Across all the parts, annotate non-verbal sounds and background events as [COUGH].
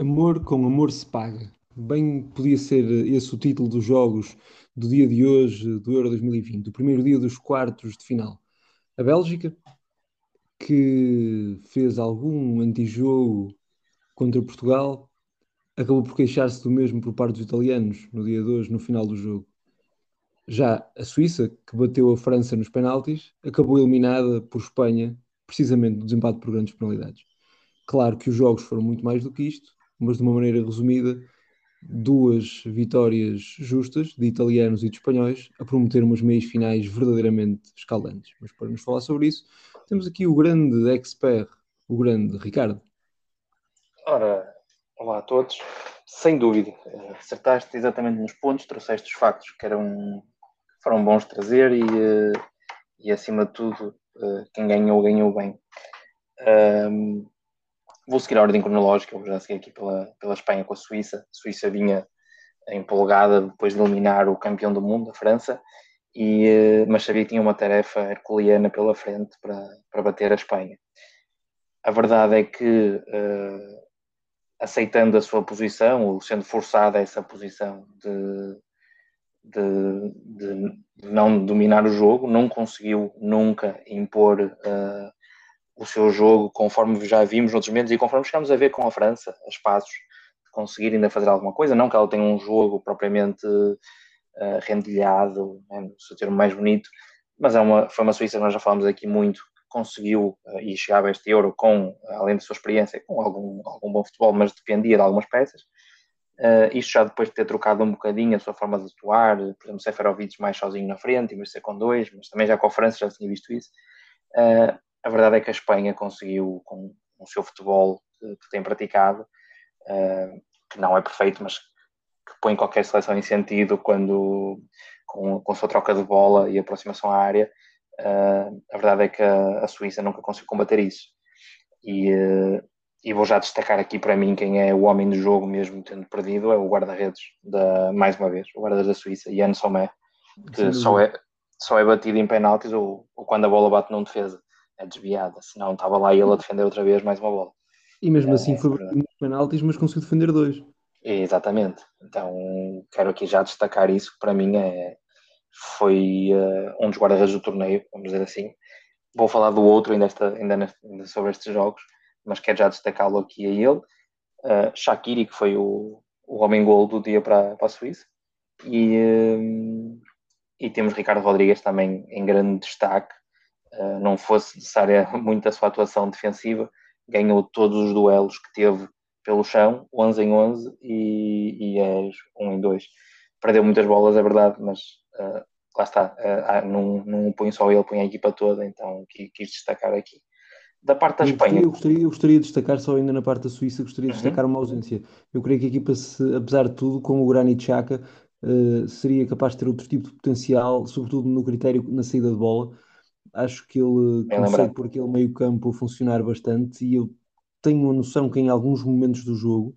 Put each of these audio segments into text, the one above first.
Amor com amor se paga. Bem podia ser esse o título dos jogos do dia de hoje, do Euro 2020, do primeiro dia dos quartos de final. A Bélgica, que fez algum antijogo contra Portugal, acabou por queixar-se do mesmo por parte dos italianos no dia de hoje, no final do jogo. Já a Suíça, que bateu a França nos penaltis, acabou eliminada por Espanha, precisamente no desempate por grandes penalidades. Claro que os jogos foram muito mais do que isto, mas de uma maneira resumida, duas vitórias justas de italianos e de espanhóis a prometer umas meias finais verdadeiramente escaldantes. Mas para nos falar sobre isso, temos aqui o grande expert, o grande Ricardo. Ora, olá a todos. Sem dúvida, acertaste exatamente nos pontos, trouxeste os factos que eram, foram bons de trazer e, eh, e acima de tudo, eh, quem ganhou, ganhou bem. Um, Vou seguir a ordem cronológica, vou já seguir aqui pela, pela Espanha com a Suíça. A Suíça vinha empolgada depois de eliminar o campeão do mundo, a França, e, eh, mas sabia que tinha uma tarefa herculeana pela frente para, para bater a Espanha. A verdade é que, uh, aceitando a sua posição, ou sendo forçada a essa posição de, de, de, não dominar o jogo, não conseguiu nunca impor uh, o seu jogo, conforme já vimos noutros momentos e conforme chegamos a ver com a França, a espaços conseguir ainda fazer alguma coisa. Não que ela tenha um jogo propriamente uh, rendilhado, né, no seu termo mais bonito, mas é uma, foi uma Suíça que nós já falamos aqui muito, que conseguiu uh, e chegava a este Euro com, além da sua experiência, com algum, algum bom futebol, mas dependia de algumas peças. Uh, isto já depois de ter trocado um bocadinho a sua forma de atuar, por exemplo, Seferovic mais sozinho na frente, em vez de ser com dois, mas também já com a França já tinha visto isso. Uh, a verdade é que a Espanha conseguiu, com o seu futebol que, que tem praticado, uh, que não é perfeito, mas que põe qualquer seleção em sentido quando, com, com a sua troca de bola e aproximação à área, uh, a verdade é que a, a, Suíça nunca conseguiu combater isso. E, uh, e vou já destacar aqui para mim quem é o homem do jogo, mesmo tendo perdido, é o guarda-redes, mais uma vez, o guarda-redes da Suíça, Jan Sommer, que só é, só é batido em penaltis ou, ou quando a bola bate num defesa é desviada, senão estava lá ele a defender outra vez mais uma bola. E mesmo assim é, foi é nos penaltis, mas conseguiu defender dois. Exatamente. Então quero aqui já destacar isso, que para mim é, foi uh, um dos guarda-redes do torneio, vamos dizer assim. Vou falar do outro ainda, esta, ainda, ainda sobre estes jogos, mas quero já destacá-lo aqui a ele. Uh, Shaqiri, que foi o, o homem-gol do dia para, para a Suíça. E, uh, e temos Ricardo Rodrigues também em grande destaque, eh, não fosse necessária [LAUGHS] muito a sua atuação defensiva, ganhou todos os duelos que teve pelo chão, 11 em 11 e, e é 1 em 2. Perdeu muitas bolas, é verdade, mas uh, lá está, uh, não, não põe só ele, põe a equipa toda, então quis, quis destacar aqui. Da parte da eu Espanha. Gostaria, eu, gostaria, eu gostaria de destacar, só ainda na parte da Suíça, gostaria de uhum. destacar uma ausência. Eu creio que a equipa, se, apesar de tudo, com o Granit Xhaka, uh, seria capaz de ter outro tipo de potencial, sobretudo no critério na saída de bola Acho que ele Bem consegue por aquele meio campo funcionar bastante e eu tenho a noção que em alguns momentos do jogo,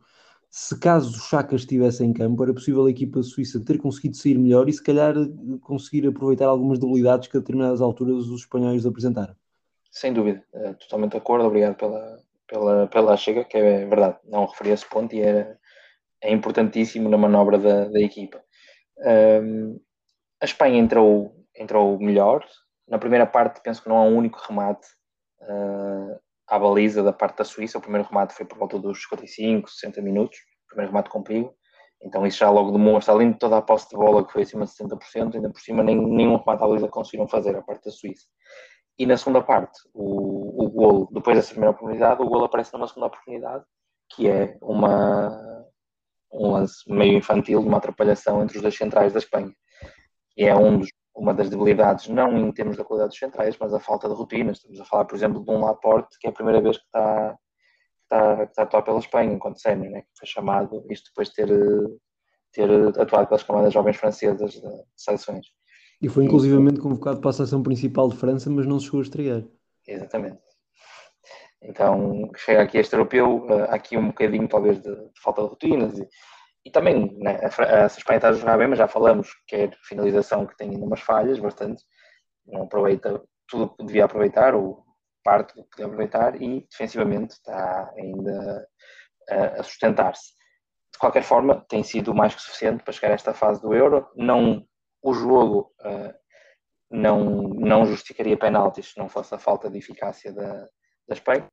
se caso o Chaka estivesse em campo, era possível a equipa suíça ter conseguido sair melhor e se calhar conseguir aproveitar algumas debilidades que a determinadas alturas os espanhóis apresentaram. Sem dúvida, é, totalmente de acordo, obrigado pela, pela, pela chega, que é verdade, não referi a esse ponto e é, é importantíssimo na manobra da, da equipa. Um, a Espanha entrou, entrou melhor, na primeira parte, penso que não há um único remate uh, à baliza da parte da Suíça. O primeiro remate foi por volta dos 55, 60 minutos, o primeiro remate com perigo. Então isso já logo demonstra, além de toda a posse de bola que foi acima de 60%, ainda por cima nem, nenhum remate à baliza conseguiram fazer a parte da Suíça. E na segunda parte, o, o golo, depois dessa primeira oportunidade, o golo aparece numa segunda oportunidade, que é uma, um lance meio infantil uma atrapalhação entre os dois centrais da Espanha. E é um dos uma das debilidades, não em termos da qualidade dos centrais, mas a falta de rotinas. Estamos a falar, por exemplo, de um Laporte, que é a primeira vez que está, está, está a atuar pela Espanha, enquanto sénior, né? que foi chamado, isto depois de ter, ter atuado pelas camadas jovens francesas de seleções. E foi inclusivamente e, convocado para a seleção principal de França, mas não se chegou a estrear. Exatamente. Então, chega aqui este europeu, eh, há aqui um bocadinho, talvez, de, de falta de rotinas e, e também né, a, a Espanha está a jogar bem, mas já falamos que é finalização que tem ainda umas falhas bastante, não aproveita tudo o que devia aproveitar, ou parte do que podia aproveitar, e defensivamente está ainda a sustentar-se. De qualquer forma, tem sido mais que suficiente para chegar a esta fase do Euro. Não, o jogo uh, não, não justificaria penaltis se não fosse a falta de eficácia da, da Espanha.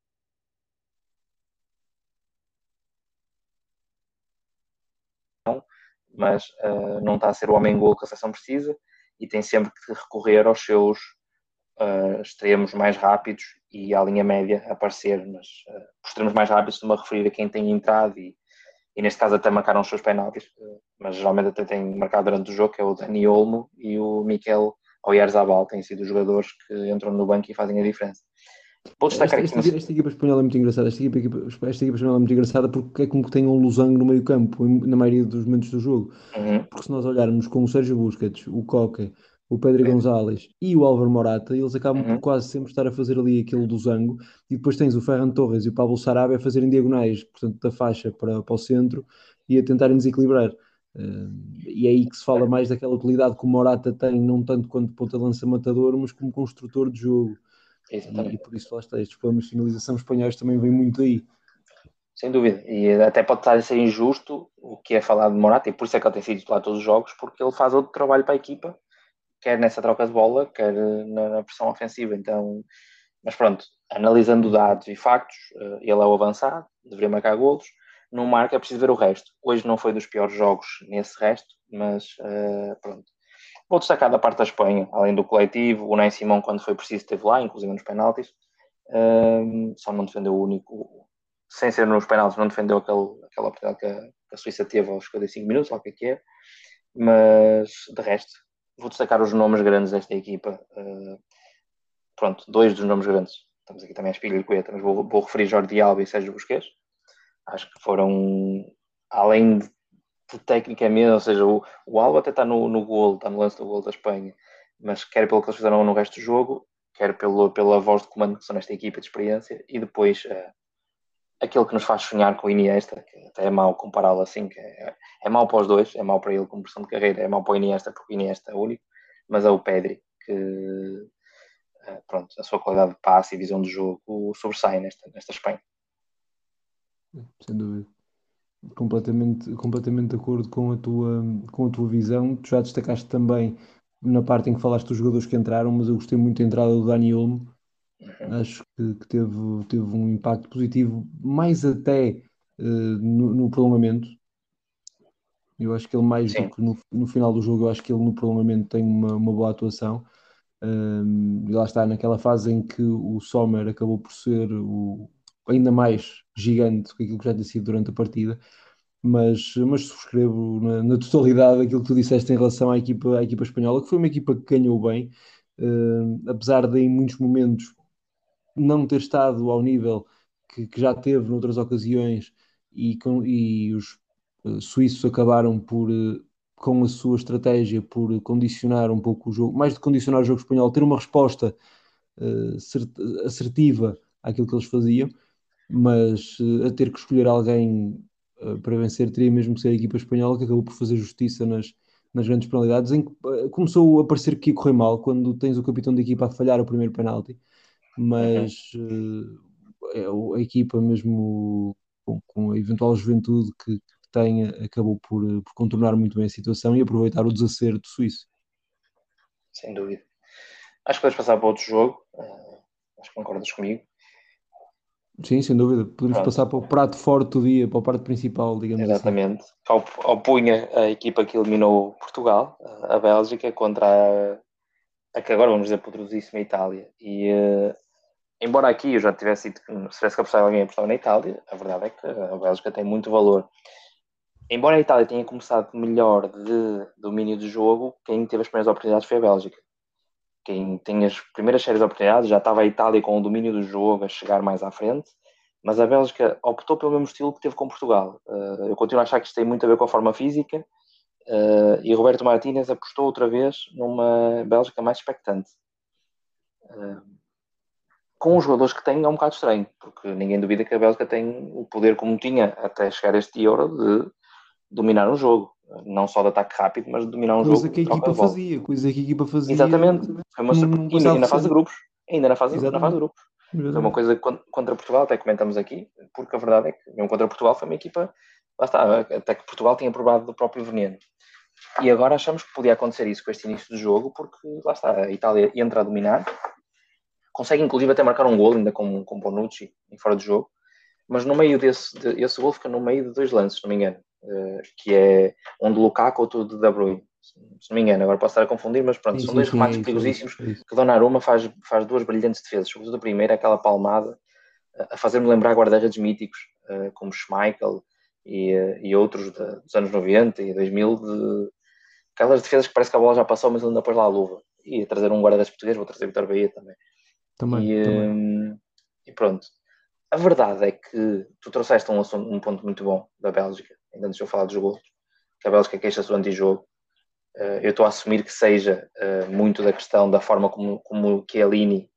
Mas uh, não está a ser o homem-gol que a seleção precisa e tem sempre que recorrer aos seus uh, extremos mais rápidos e à linha média aparecer, mas uh, extremos mais rápidos estou-me a referir a quem tem entrado e, e neste caso até marcaram os seus penaltis, uh, mas geralmente até tem marcado durante o jogo, que é o Dani Olmo e o Miquel Oyarzabal, têm sido os jogadores que entram no banco e fazem a diferença. Vou destacar esta, esta, esta, equipa espanhola é muito engraçada. Esta equipa, esta equipa espanhola é muito engraçada porque é como que tem um losango no meio campo, na maioria dos momentos do jogo. Uhum. Porque se nós olharmos com o Sérgio Busquets, o Coca, o Pedro é. Gonzalez e o Álvaro Morata, eles acabam uhum. por quase sempre estar a fazer ali aquele losango. E depois tens o Ferran Torres e o Pablo Sarabia a fazerem diagonais, portanto, da faixa para, para o centro e a tentarem desequilibrar. Uh, e é aí que se fala mais daquela utilidade que o Morata tem, não tanto quanto ponta-lança matador, mas como construtor de jogo. Exatamente. E, por isso lá está, estes problemas de finalização espanhóis também vêm muito aí. Sem dúvida, e até pode estar a ser injusto o que é falado de Morata, e por isso é que ele tem sido titular todos os jogos, porque ele faz outro trabalho para a equipa, quer nessa troca de bola, quer na, pressão ofensiva. Então, mas pronto, analisando dados e factos, eh, ele é o avançado, deveria marcar golos. Não marca, é preciso ver o resto. Hoje não foi dos piores jogos nesse resto, mas uh, pronto. Vou destacar da parte da Espanha, além do coletivo, o Ney Simão, quando foi preciso, esteve lá, inclusive nos penaltis. Um, só não defendeu o único, sem ser nos penaltis, não defendeu aquele, aquela oportunidade que a, que a Suíça teve aos 55 minutos, ou o que é que é. Mas, de resto, vou destacar os nomes grandes desta equipa. Uh, pronto, dois dos nomes grandes. Estamos aqui também a espelho e coeta, mas vou, vou referir Jordi Alba e Sérgio Busquets. Acho que foram, além de tecnicamente, ou seja, o, o Alba até está no, no gol, está no lance do gol da Espanha, mas quer pelo que eles fizeram no resto do jogo, quer pelo, pela voz de comando que são nesta equipa de experiência, e depois uh, aquele que nos faz sonhar com o Iniesta, que até é mau compará-lo assim, que é, é mau para os dois, é mau para ele como pressão de carreira, é mau para o Iniesta porque o Iniesta é único, mas é o Pedri que uh, pronto, a sua qualidade de passe e visão de jogo sobressai nesta, nesta Espanha. Sem dúvida completamente, completamente de acordo com a tua, com a tua visão. Tu já destacaste também na parte em que falaste dos jogadores que entraram, mas eu gostei muito da entrada do Dani Olmo. Acho que, que, teve, teve um impacto positivo, mais até uh, no, no, prolongamento. Eu acho que ele, mais Sim. do que no, no, final do jogo, eu acho que ele no prolongamento tem uma, uma boa atuação. Um, e lá está, naquela fase em que o Sommer acabou por ser o, ainda mais gigante que aquilo que já tinha sido durante a partida, mas, mas subscrevo na, na, totalidade aquilo que tu disseste em relação à equipa, à equipa espanhola, que foi uma equipa que ganhou bem, uh, apesar de em muitos momentos não ter estado ao nível que, que já teve noutras ocasiões e, com, e os uh, suíços acabaram por, uh, com a sua estratégia, por condicionar um pouco o jogo, mais de condicionar o jogo espanhol, ter uma resposta assertiva àquilo que eles faziam mas uh, a ter que escolher alguém uh, para vencer teria mesmo que ser a equipa espanhola que acabou por fazer justiça nas, nas grandes penalidades, em que uh, começou a parecer que ia correr mal quando tens o capitão da equipa a falhar o primeiro penalti, mas é, a equipa mesmo com, com, a eventual juventude que, que tem acabou por, por contornar muito bem a situação e aproveitar o desacerto suíço. Sem dúvida. Acho que podes passar para outro jogo, acho que concordas comigo. Sim, sem dúvida. Podemos Pronto. passar para o prato forte do dia, para o prato principal, digamos Exatamente. assim. Exatamente. Opunha a equipa que eliminou Portugal, a Bélgica, contra a, a que agora vamos dizer poderosíssima Itália. E uh, embora aqui eu já tivesse dito que se tivesse que apostar alguém apostava na Itália, a verdade é que a Bélgica tem muito valor. Embora a Itália tenha começado melhor de domínio de jogo, quem teve as primeiras oportunidades foi a Bélgica quem tem as primeiras séries de oportunidades, já estava a Itália com o domínio do jogo a chegar mais à frente, mas a Bélgica optou pelo mesmo estilo que teve com Portugal. Uh, eu continuo a achar que isto tem muito a ver com a forma física uh, e Roberto Martínez apostou outra vez numa Bélgica mais expectante. Uh, com os jogadores que tem é um bocado estranho, porque ninguém duvida que a Bélgica tem o poder como tinha até chegar este Euro de dominar um jogo não só de ataque rápido, mas de dominar um coisa jogo. Que a equipa fazia, coisa que a equipa fazia. Exatamente. Foi uma surpresa. Ainda, na fase de grupos. Ainda na fase, na fase de grupos. Foi uma coisa contra Portugal, até comentamos aqui, porque a verdade é que, mesmo contra Portugal, foi uma equipa, lá está, até que Portugal tinha provado do próprio veneno. E agora achamos que podia acontecer isso com este início do jogo, porque lá está, a Itália entra a dominar, consegue inclusive até marcar um gol, ainda com, com Bonucci, em fora de jogo, mas no meio desse, de, esse gol fica no meio de dois lances, se não me engano, uh, que é um de Lukaku, outro de De Bruyne, se não me engano, agora posso estar a confundir, mas pronto, sim, são dois remates é perigosíssimos é que Donnarumma faz, faz duas brilhantes defesas, sobretudo a primeira, aquela palmada, a fazer-me lembrar guarda-redes míticos, uh, como Schmeichel e, e outros de, dos anos 90 e 2000, de, aquelas defesas que parece que a bola já passou, mas ele ainda pôs lá a luva. E a trazer um guarda-redes português, vou trazer Vitor Bahia também. Também, e, também. Um, e pronto. A verdade é que tu trouxeste um, um ponto muito bom da Bélgica, ainda antes de eu falar dos gols, que a Bélgica queixa-se do antijogo. Uh, eu estou a assumir que seja uh, muito da questão da forma como, como Chiellini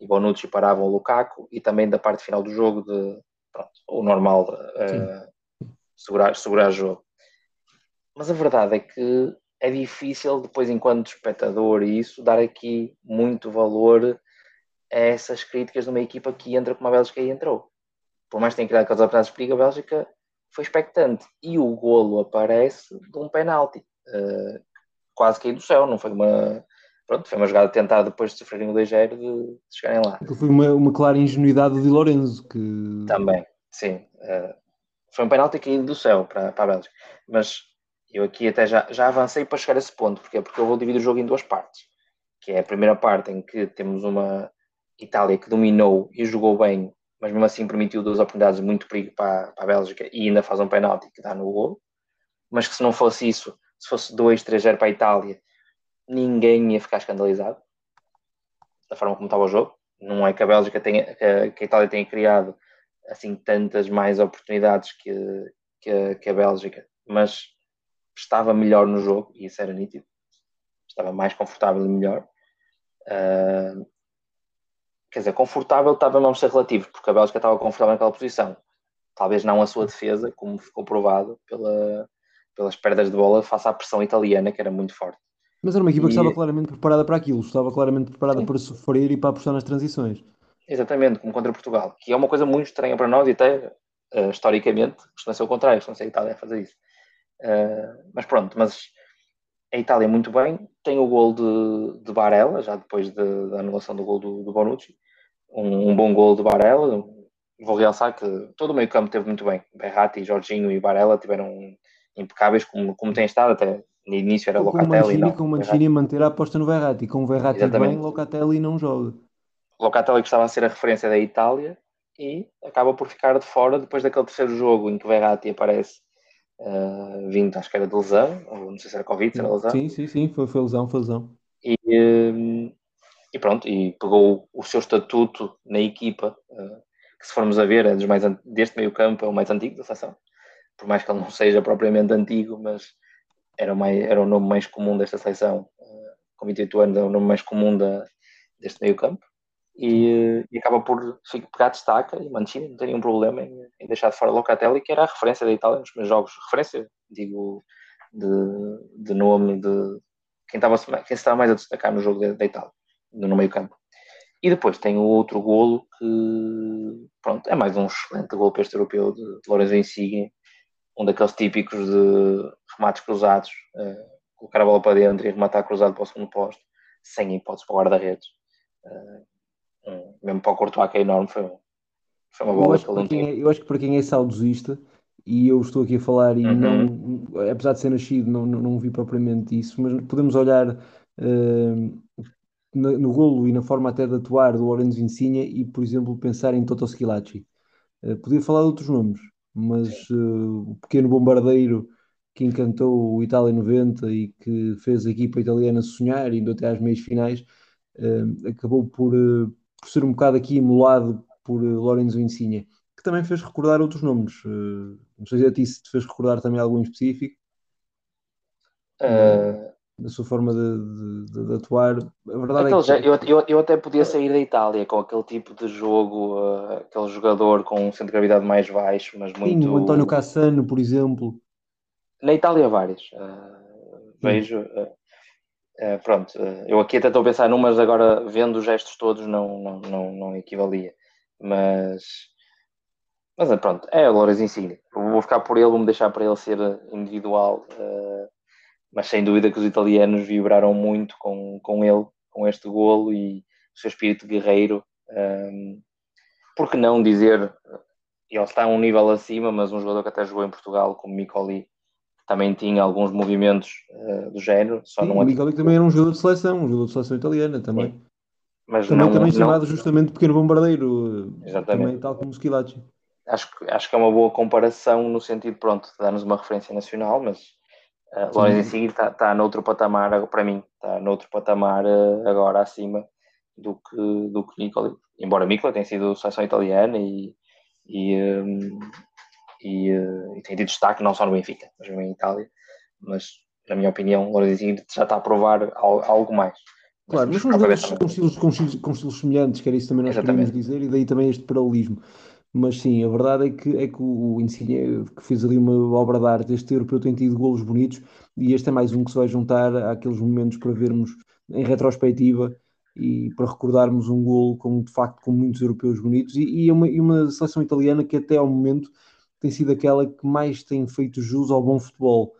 e Bonucci paravam o Lukaku e também da parte final do jogo de pronto, o normal uh, segurar, segurar o jogo. Mas a verdade é que é difícil depois, enquanto espectador, e isso, dar aqui muito valor a essas críticas de uma equipa que entra como a Bélgica e entrou. Por mais que tenha criado aqueles oportunidades de perigo, a Bélgica foi expectante. E o golo aparece de um penalti. Uh, quase cair do céu, não foi uma. Pronto, foi uma jogada tentada depois de sofrerem o 2-0 de, de, chegarem lá. Foi uma, uma clara ingenuidade de Di Lorenzo. Que... Também, sim. Uh, foi um penalti caído do céu para, para a Bélgica. Mas eu aqui até já, já avancei para chegar a esse ponto, porque, porque eu vou dividir o jogo em duas partes. Que é a primeira parte em que temos uma Itália que dominou e jogou bem, mas mesmo assim permitiu duas oportunidades muito perigo para, para a Bélgica e ainda faz um penalti que dá no gol. Mas que se não fosse isso, se fosse 2, 3-0 para a Itália, ninguém ia ficar escandalizado da forma como estava o jogo. Não é que a Bélgica tenha, que a Itália tenha criado assim tantas mais oportunidades que, que, a, que a Bélgica, mas estava melhor no jogo, e isso era nítido. Estava mais confortável e melhor. Uh, quer dizer, confortável estava a ser relativo, porque a Bélgica estava confortável naquela posição. Talvez não a sua defesa, como ficou provado pela, pelas perdas de bola face à pressão italiana, que era muito forte. Mas era uma equipa e... que estava claramente preparada para aquilo, estava claramente preparada Sim. para sofrer e para apostar nas transições. Exatamente, como contra Portugal, que é uma coisa muito estranha para nós e até uh, historicamente costuma ser o contrário, costuma ser a Itália a fazer isso. Uh, mas pronto, mas a Itália muito bem, tem o gol de, de Barella, já depois de, da anulação do gol do, do Bonucci, um, um, bom gol de Barella, vou realçar que todo o meio campo teve muito bem, Berratti, Jorginho e Barella tiveram impecáveis como, como tem estado até no início era Locatelli não. Com o Mancini manter a aposta no Verratti, com o Verratti Exatamente. bem, Locatelli não joga. Locatelli gostava de ser a referência da Itália e acaba por ficar de fora depois daquele terceiro jogo em que o Verratti aparece uh, vindo, acho que era de lesão, ou não sei se era Covid, se era lesão. Sim, sim, sim, foi, foi lesão, foi lesão. E, um, e pronto, e pegou o seu estatuto na equipa, uh, que se formos a ver, é dos mais, deste meio campo é o mais antigo da seleção, por mais que ele não seja propriamente antigo, mas era, mais, era o nome mais comum desta seleção, uh, com 28 anos é o nome mais comum da, deste meio campo e, e, acaba por pegar destaca e Mancini não tem nenhum problema em, em, deixar de fora Locatelli, que era a referência da Itália nos meus jogos. Referência, digo, de, de nome, de quem estava, quem estava mais a destacar no jogo da Itália, no meio campo. E depois tem o outro golo que, pronto, é mais um excelente golo para este europeu de, de Lorenzo Insigne, um daqueles típicos de remates cruzados, uh, colocar a bola para dentro e rematar cruzado para o segundo posto, sem hipótese para o guarda-redes. Uh, mesmo para o Courtois que é enorme, foi, foi uma bola eu é, eu acho que para quem é saudosista, e eu estou aqui a falar e uhum. não, apesar de ser nascido, não, não, não vi propriamente isso, mas podemos olhar uh, no, no golo e na forma até de atuar do Lorenzo Insigne e, por exemplo, pensar em Toto Schilacci. Uh, podia falar de outros nomes, mas uh, o pequeno bombardeiro que encantou o Itália 90 e que fez a equipa italiana sonhar, indo até às meias finais, uh, acabou por, por ser um bocado aqui emulado por uh, Lorenzo Insigne, que também fez recordar outros nomes. não sei se a ti se te fez recordar também algum específico. Da sua forma de, de, de, atuar, a verdade é que... já, eu, eu, até podia sair da Itália com aquele tipo de jogo, aquele jogador com um centro de gravidade mais baixo, mas muito. Sim, o António Cassano, por exemplo. Na Itália, vários. vejo Uh, pronto, uh, eu aqui até estou a pensar numas, agora vendo os gestos todos não, não, não, não equivalia. Mas, mas pronto, é o Lourenço Insigne. vou ficar por ele, vou-me deixar para ele ser individual. Mas sem dúvida que os italianos vibraram muito com, com ele, com este golo e o seu espírito guerreiro. Um, por que não dizer, ele está a um nível acima, mas um jogador que até jogou em Portugal, como Micoli, também tinha alguns movimentos uh, do género. Só Sim, não o Micoli também era um jogador de seleção, um jogador de seleção italiana também. Sim. Mas também, não, também não, chamado justamente pequeno bombardeiro, Exatamente. também tal como Schilacci. Acho, acho que é uma boa comparação no sentido, pronto, de dar-nos uma referência nacional, mas uh, Lourenço Insigne está tá noutro patamar, para mim, está noutro patamar uh, agora acima do que, do que. Embora Micoli tenha sido seleção italiana e, e, um, e, uh, e tem tido destaque não só no Benfica, mas também em Itália. Mas, na minha opinião, Lourenço já está a provar algo mais. Claro, mas são jogadores com estilos, com, estilos, com estilos semelhantes, que era isso também nós Exatamente. queríamos dizer, e daí também este paralelismo. Mas sim, a verdade é que, é que o Insigne, que fez ali uma obra de arte, este europeu tem tido golos bonitos, e este é mais um que se vai juntar àqueles momentos para vermos em retrospectiva e para recordarmos um golo com, de facto, com muitos europeus bonitos, e, e, uma, e uma seleção italiana que até ao momento tem sido aquela que mais tem feito jus ao bom futebol.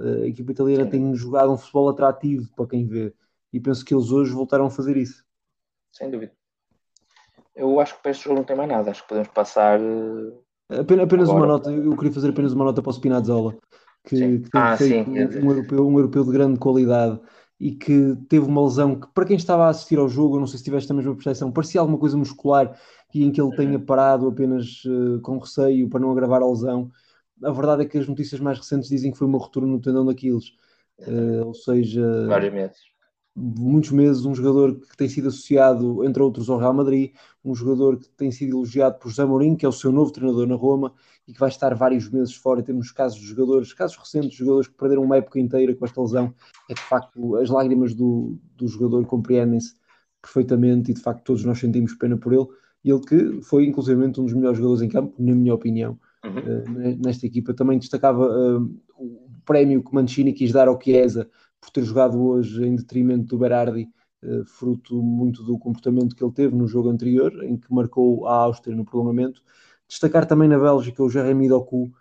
A equipa italiana tem jogado um futebol atrativo para quem vê e penso que eles hoje voltaram a fazer isso. Sem dúvida. Eu acho que para este jogo não tem mais nada, acho que podemos passar. Eh, apenas, apenas uma nota, eu queria fazer apenas uma nota para o Spinazzola, que, que tem ah, feito um, um, europeu, um europeu de grande qualidade e que teve uma lesão que, para quem estava a assistir ao jogo, eu não sei se tiveste a mesma percepção, parecia alguma coisa muscular em que ele tenha parado apenas uh, com receio para não agravar a lesão. A verdade é que as notícias mais recentes dizem que foi uma ruptura no tendão daqueles, uh, ou seja, vários meses muitos meses um jogador que tem sido associado, entre outros, ao Real Madrid, um jogador que tem sido elogiado por José Mourinho, que é o seu novo treinador na Roma, e que vai estar vários meses fora. Temos casos de jogadores, casos recentes de jogadores que perderam uma época inteira com esta lesão. É de facto, as lágrimas do, do jogador compreendem-se perfeitamente e de facto todos nós sentimos pena por ele. Ele que foi inclusive um dos melhores jogadores em campo, na minha opinião, uhum. uh, nesta equipa. Também destacava uh, o prémio que Mancini quis dar ao Chiesa por ter jogado hoje em detrimento do Berardi, eh, fruto muito do comportamento que ele teve no jogo anterior, em que marcou a Áustria no prolongamento. Destacar também na Bélgica o Jeremy Doku,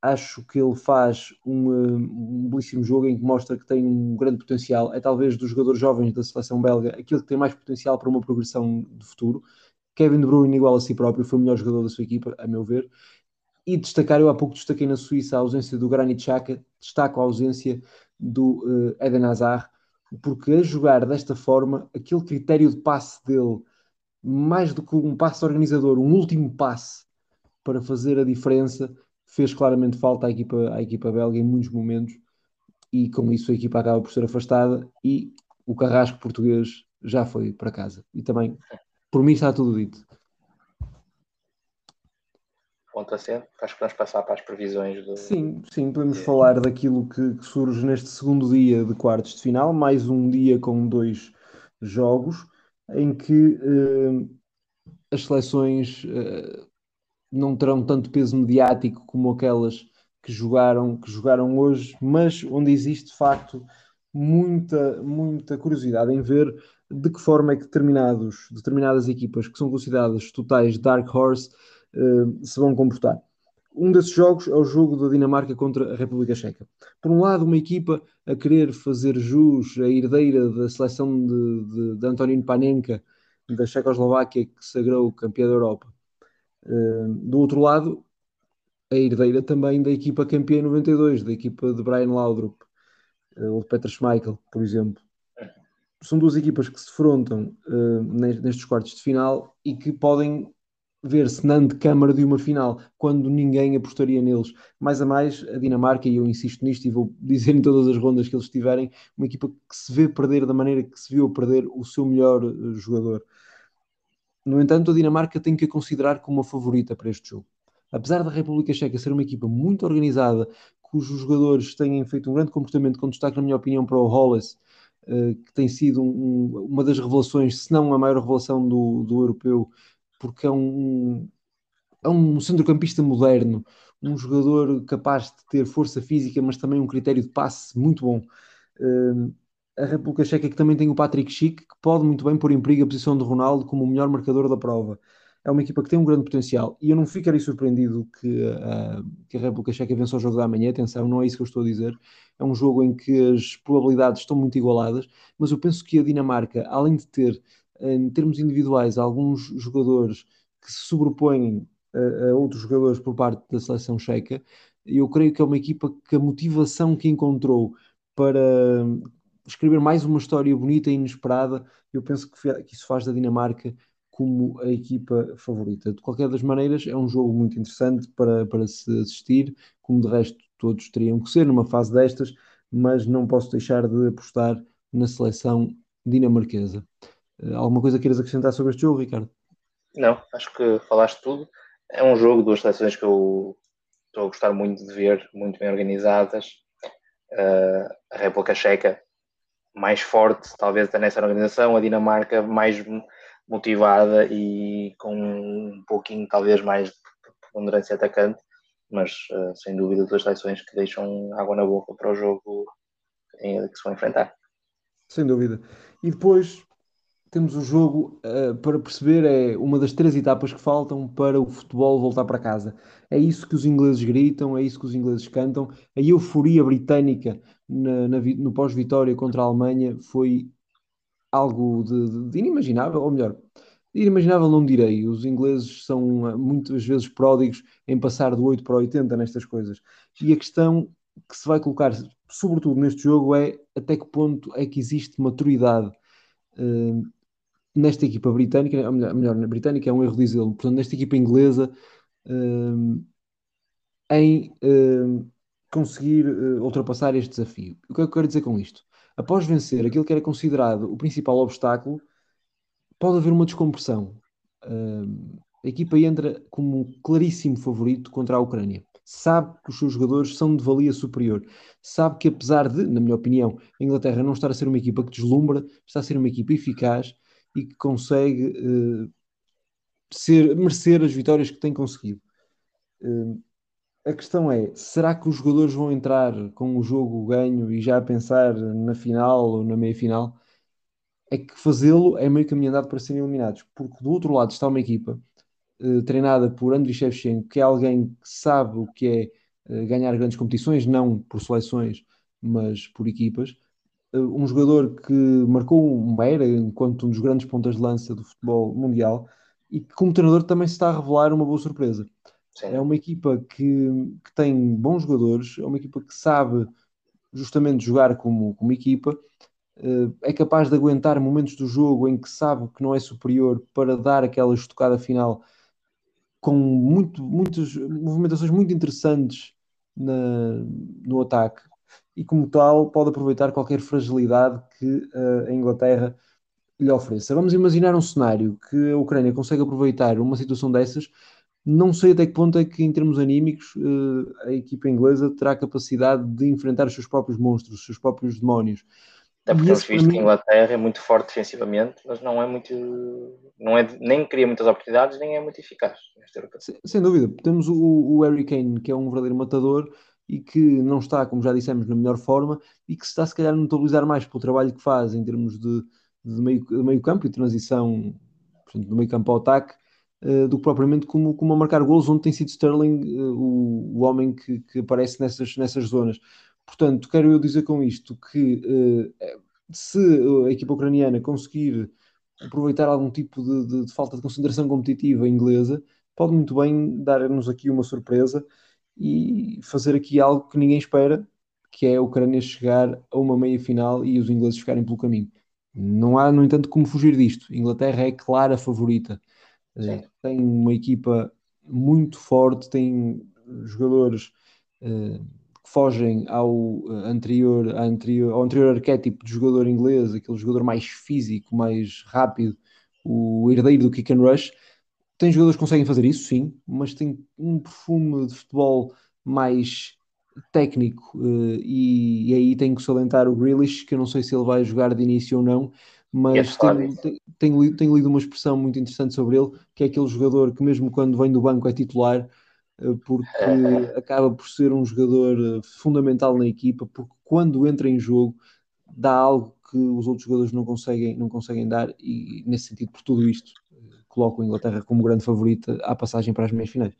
acho que ele faz um, eh, um, belíssimo jogo em que mostra que tem um grande potencial. É talvez dos jogadores jovens da seleção belga aquele que tem mais potencial para uma progressão de futuro. Kevin De Bruyne, igual a si próprio, foi o melhor jogador da sua equipa, a meu ver. E destacar, eu há pouco destaquei na Suíça a ausência do Granit Xhaka, destaco a ausência do uh, Eden Hazard, porque a jogar desta forma, aquele critério de passe dele, mais do que um passe organizador, um último passe para fazer a diferença, fez claramente falta à equipa, à equipa belga em muitos momentos e com isso a equipa acaba por ser afastada e o carrasco português já foi para casa. E também, por mim, está tudo dito. Ponto assente, acho que podemos passar para as previsões do. Sim, sim, podemos falar daquilo que, que, surge neste segundo dia de quartos de final, mais um dia com dois jogos, em que uh, as seleções uh, não terão tanto peso mediático como aquelas que jogaram, que jogaram hoje, mas onde existe de facto muita, muita curiosidade em ver de que forma é que determinados, determinadas equipas que são consideradas totais Dark Horse uh, se vão comportar. Um desses jogos é o jogo da Dinamarca contra a República Checa. Por um lado, uma equipa a querer fazer jus à herdeira da seleção de, de, de Antonin Panenka, da Checoslováquia, que sagrou campeã da Europa. Uh, do outro lado, a herdeira também da equipa campeã em 92, da equipa de Brian Laudrup, ou de Peter Schmeichel, por exemplo. São duas equipas que se defrontam uh, nestes quartos de final e que podem ver-se na câmara de uma final, quando ninguém apostaria neles. Mais a mais, a Dinamarca, e eu insisto nisto e vou [LAUGHS] dizer em todas as rondas que eles tiverem, uma equipa que se vê perder da maneira que se viu perder o seu melhor uh, jogador. No entanto, a Dinamarca tem que a considerar como uma favorita para este jogo. Apesar da República Checa ser uma equipa muito organizada, cujos jogadores têm feito um grande comportamento, com destaque, na minha opinião, para o Hollis, uh, que tem sido um, uma das revelações, se não a maior revelação do, do europeu, porque é um, é um centrocampista moderno, um jogador capaz de ter força física, mas também um critério de passe muito bom. Uh, a República Checa que também tem o Patrick Schick, que pode muito bem pôr em perigo a posição de Ronaldo como o melhor marcador da prova. É uma equipa que tem um grande potencial e eu não ficarei surpreendido que, uh, que a República Checa vença o jogo da manhã. Atenção, não é isso que eu estou a dizer. É um jogo em que as probabilidades estão muito igualadas, mas eu penso que a Dinamarca, além de ter, em termos individuais, alguns jogadores que se sobrepõem a, a outros jogadores por parte da seleção checa, eu creio que é uma equipa que a motivação que encontrou para escrever mais uma história bonita e inesperada, eu penso que, que isso faz da Dinamarca como a equipa favorita. De qualquer das maneiras, é um jogo muito interessante para, para se assistir, como de resto todos teriam que ser numa fase destas, mas não posso deixar de apostar na seleção dinamarquesa. Uh, alguma coisa queiras acrescentar sobre este jogo, Ricardo? Não, acho que falaste tudo. É um jogo, duas seleções que eu estou a gostar muito de ver, muito bem organizadas. Uh, a República Checa mais forte, talvez até nessa organização, a Dinamarca mais motivada e com um pouquinho, talvez, mais de ponderância atacante, mas uh, sem dúvida duas seleções que deixam água na boca para o jogo que se vão enfrentar. Sem dúvida. E depois temos o jogo uh, para perceber, é uma das três etapas que faltam para o futebol voltar para casa. É isso que os ingleses gritam, é isso que os ingleses cantam. A euforia britânica na, na, no pós-vitória contra a Alemanha foi algo de, de, inimaginável, ou melhor, inimaginável não direi. Os ingleses são eh, muitas vezes pródigos em passar do 8 para o 80 nestas coisas. E a questão que se vai colocar, sobretudo neste jogo, é até que ponto é que existe maturidade. Uh, nesta equipa britânica, melhor, melhor, na britânica é um erro dizê-lo, portanto, nesta equipa inglesa, uh, em uh, conseguir ultrapassar este desafio. O que é que eu quero dizer com isto? Após vencer aquilo que era considerado o principal obstáculo, pode haver uma descompressão. a equipa entra como claríssimo favorito contra a Ucrânia. Sabe que os seus jogadores são de valia superior. Sabe que, apesar de, na minha opinião, a Inglaterra não estar a ser uma equipa que deslumbra, está a ser uma equipa eficaz e que consegue uh, ser, merecer as vitórias que tem conseguido. A questão é: será que os jogadores vão entrar com o jogo ganho e já pensar na final ou na meia final? É que fazê-lo é meio caminho andado para serem eliminados, porque do outro lado está uma equipa uh, treinada por Andriy Shevchenko, que é alguém que sabe o que é ganhar grandes competições, não por seleções, mas por equipas um jogador que marcou uma era enquanto um dos grandes pontas de lança do futebol mundial e que como treinador também se está a revelar uma boa surpresa. Sim. É uma equipa que, que tem bons jogadores, é uma equipa que sabe justamente jogar como, como equipa, eh, é capaz de aguentar momentos do jogo em que sabe que não é superior para dar aquela estocada final com muito, muitas movimentações muito interessantes na, no ataque e, como tal, pode aproveitar qualquer fragilidade que uh, a Inglaterra lhe ofereça. Vamos imaginar um cenário que a Ucrânia consegue aproveitar uma situação dessas. Não sei até que ponto é que, em termos anímicos, uh, a equipa inglesa terá a capacidade de enfrentar os seus próprios monstros, os seus próprios demónios. É porque temos visto que a Inglaterra é muito forte defensivamente, mas não é muito. Não é, nem cria muitas oportunidades, nem é muito eficaz. Sem, sem dúvida. Temos o, o Harry Kane, que é um verdadeiro matador, e que não está, como já dissemos, na melhor forma e que se está, se calhar, a notabilizar mais pelo trabalho que faz em termos de, de, meio, de meio campo e transição portanto, do meio campo ao ataque, uh, do que propriamente como, como a marcar gols, onde tem sido Sterling uh, o, o homem que, que aparece nessas, nessas zonas. Portanto, quero eu dizer com isto que uh, se a equipa ucraniana conseguir aproveitar algum tipo de, de, de falta de consideração competitiva inglesa, pode muito bem dar-nos aqui uma surpresa e fazer aqui algo que ninguém espera, que é a Ucrânia chegar a uma meia final e os ingleses ficarem pelo caminho. Não há, no entanto, como fugir disto. A Inglaterra é clara favorita. Sim. Tem uma equipa muito forte, tem jogadores uh, que fogem ao anterior, anterior, ao anterior arquétipo de jogador inglês, aquele jogador mais físico, mais rápido, o herdeiro do kick and rush tem jogadores que conseguem fazer isso, sim, mas tem um perfume de futebol mais técnico uh, e, e, aí tenho que salientar o Grealish, que eu não sei se ele vai jogar de início ou não, mas tenho, tenho, tenho, lido uma expressão muito interessante sobre ele, que é aquele jogador que mesmo quando vem do banco é titular, uh, porque [LAUGHS] acaba por ser um jogador uh, fundamental na equipa, porque quando entra em jogo dá algo que os outros jogadores não conseguem, não conseguem dar, e nesse sentido, por tudo isto, coloco a Inglaterra como grande favorita à passagem para as meias finais.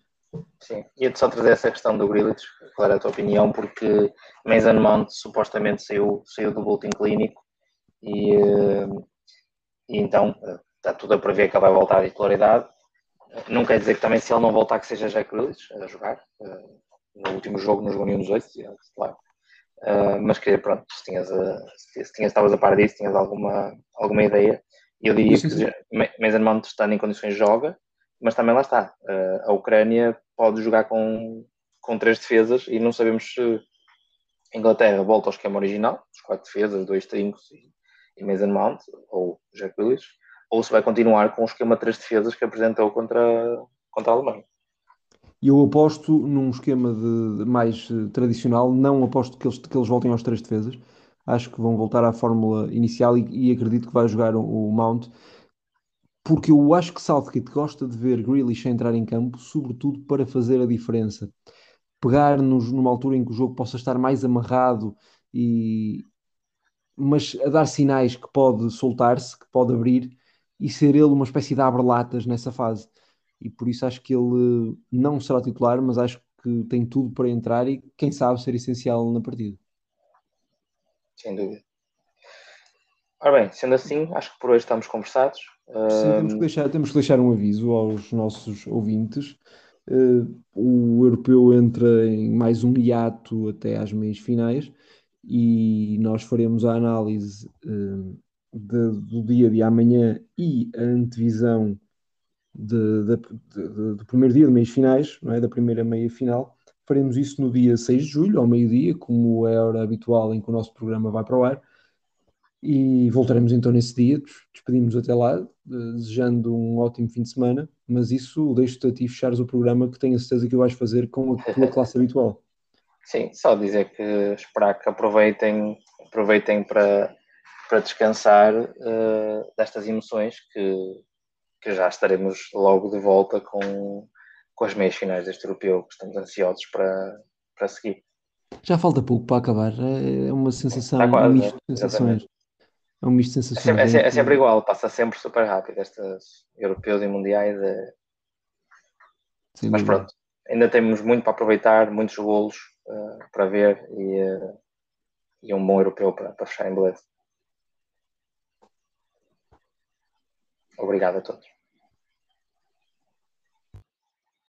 Sim, ia-te só trazer essa questão do Grealish, qual era a tua opinião, porque Mason Mount supostamente saiu, saiu do Bolton Clínico e, eh, e então eh, está tudo a prever que ele vai voltar à titularidade. Não quer dizer que também se ele não voltar que seja Jack Grealish a jogar. Eh, no último jogo nenhum dos oito, claro. mas queria, pronto, se tinhas, se tinhas, estavas a par disso, tinhas alguma, alguma ideia. Eu diria que Mason Mount estando em condições joga, mas também lá está. a Ucrânia pode jogar com, com três defesas e não sabemos se a Inglaterra volta ao esquema original, os quatro defesas, dois trincos e, e Mason Mount, ou Jack Willis, ou se vai continuar com o esquema de três defesas que apresentou contra, contra a Alemanha. E eu aposto num esquema de, de mais uh, tradicional, não aposto que eles, que eles voltem aos três defesas. Acho que vão voltar à fórmula inicial e, e acredito que vai jogar o, o Mount porque eu acho que Southgate gosta de ver Grealish entrar em campo, sobretudo para fazer a diferença. Pegar-nos numa altura em que o jogo possa estar mais amarrado e mas a dar sinais que pode soltar-se, que pode abrir e ser ele uma espécie de abre-latas nessa fase. E por isso acho que ele não será titular, mas acho que tem tudo para entrar e quem sabe ser essencial na partida. Sem dúvida. Ora bem, sendo assim, acho que por hoje estamos conversados. Sim, temos que, deixar, temos que deixar um aviso aos nossos ouvintes. Uh, o europeu entra em mais um hiato até às meias finais e nós faremos a análise uh, de, do dia de amanhã e a antevisão de, de, do primeiro dia de meias finais, não é? da primeira meia final. Faremos isso no dia 6 de julho, ao meio-dia, como é a hora habitual em que o nosso programa vai para o ar. E voltaremos então nesse dia, despedimos até lá, desejando um ótimo fim de semana, mas isso deixo-te a ti fechares o programa que tenho a certeza que vais fazer com a tua classe [LAUGHS] habitual. Sim, só dizer que esperar que aproveitem, aproveitem para, para descansar uh, destas emoções que, que já estaremos logo de volta com, com as meias finais deste europeu que estamos ansiosos para, para seguir. Já falta pouco para acabar, é uma sensação, quase, um misto de sensações. Exatamente. É um misto de sensações. É sempre, é, é sempre igual, passa sempre super rápido. Estas europeus e mundiais. É... Mas pronto, ainda temos muito para aproveitar, muitos golos uh, para ver e, uh, e um bom europeu para, para fechar em beleza. Obrigado a todos.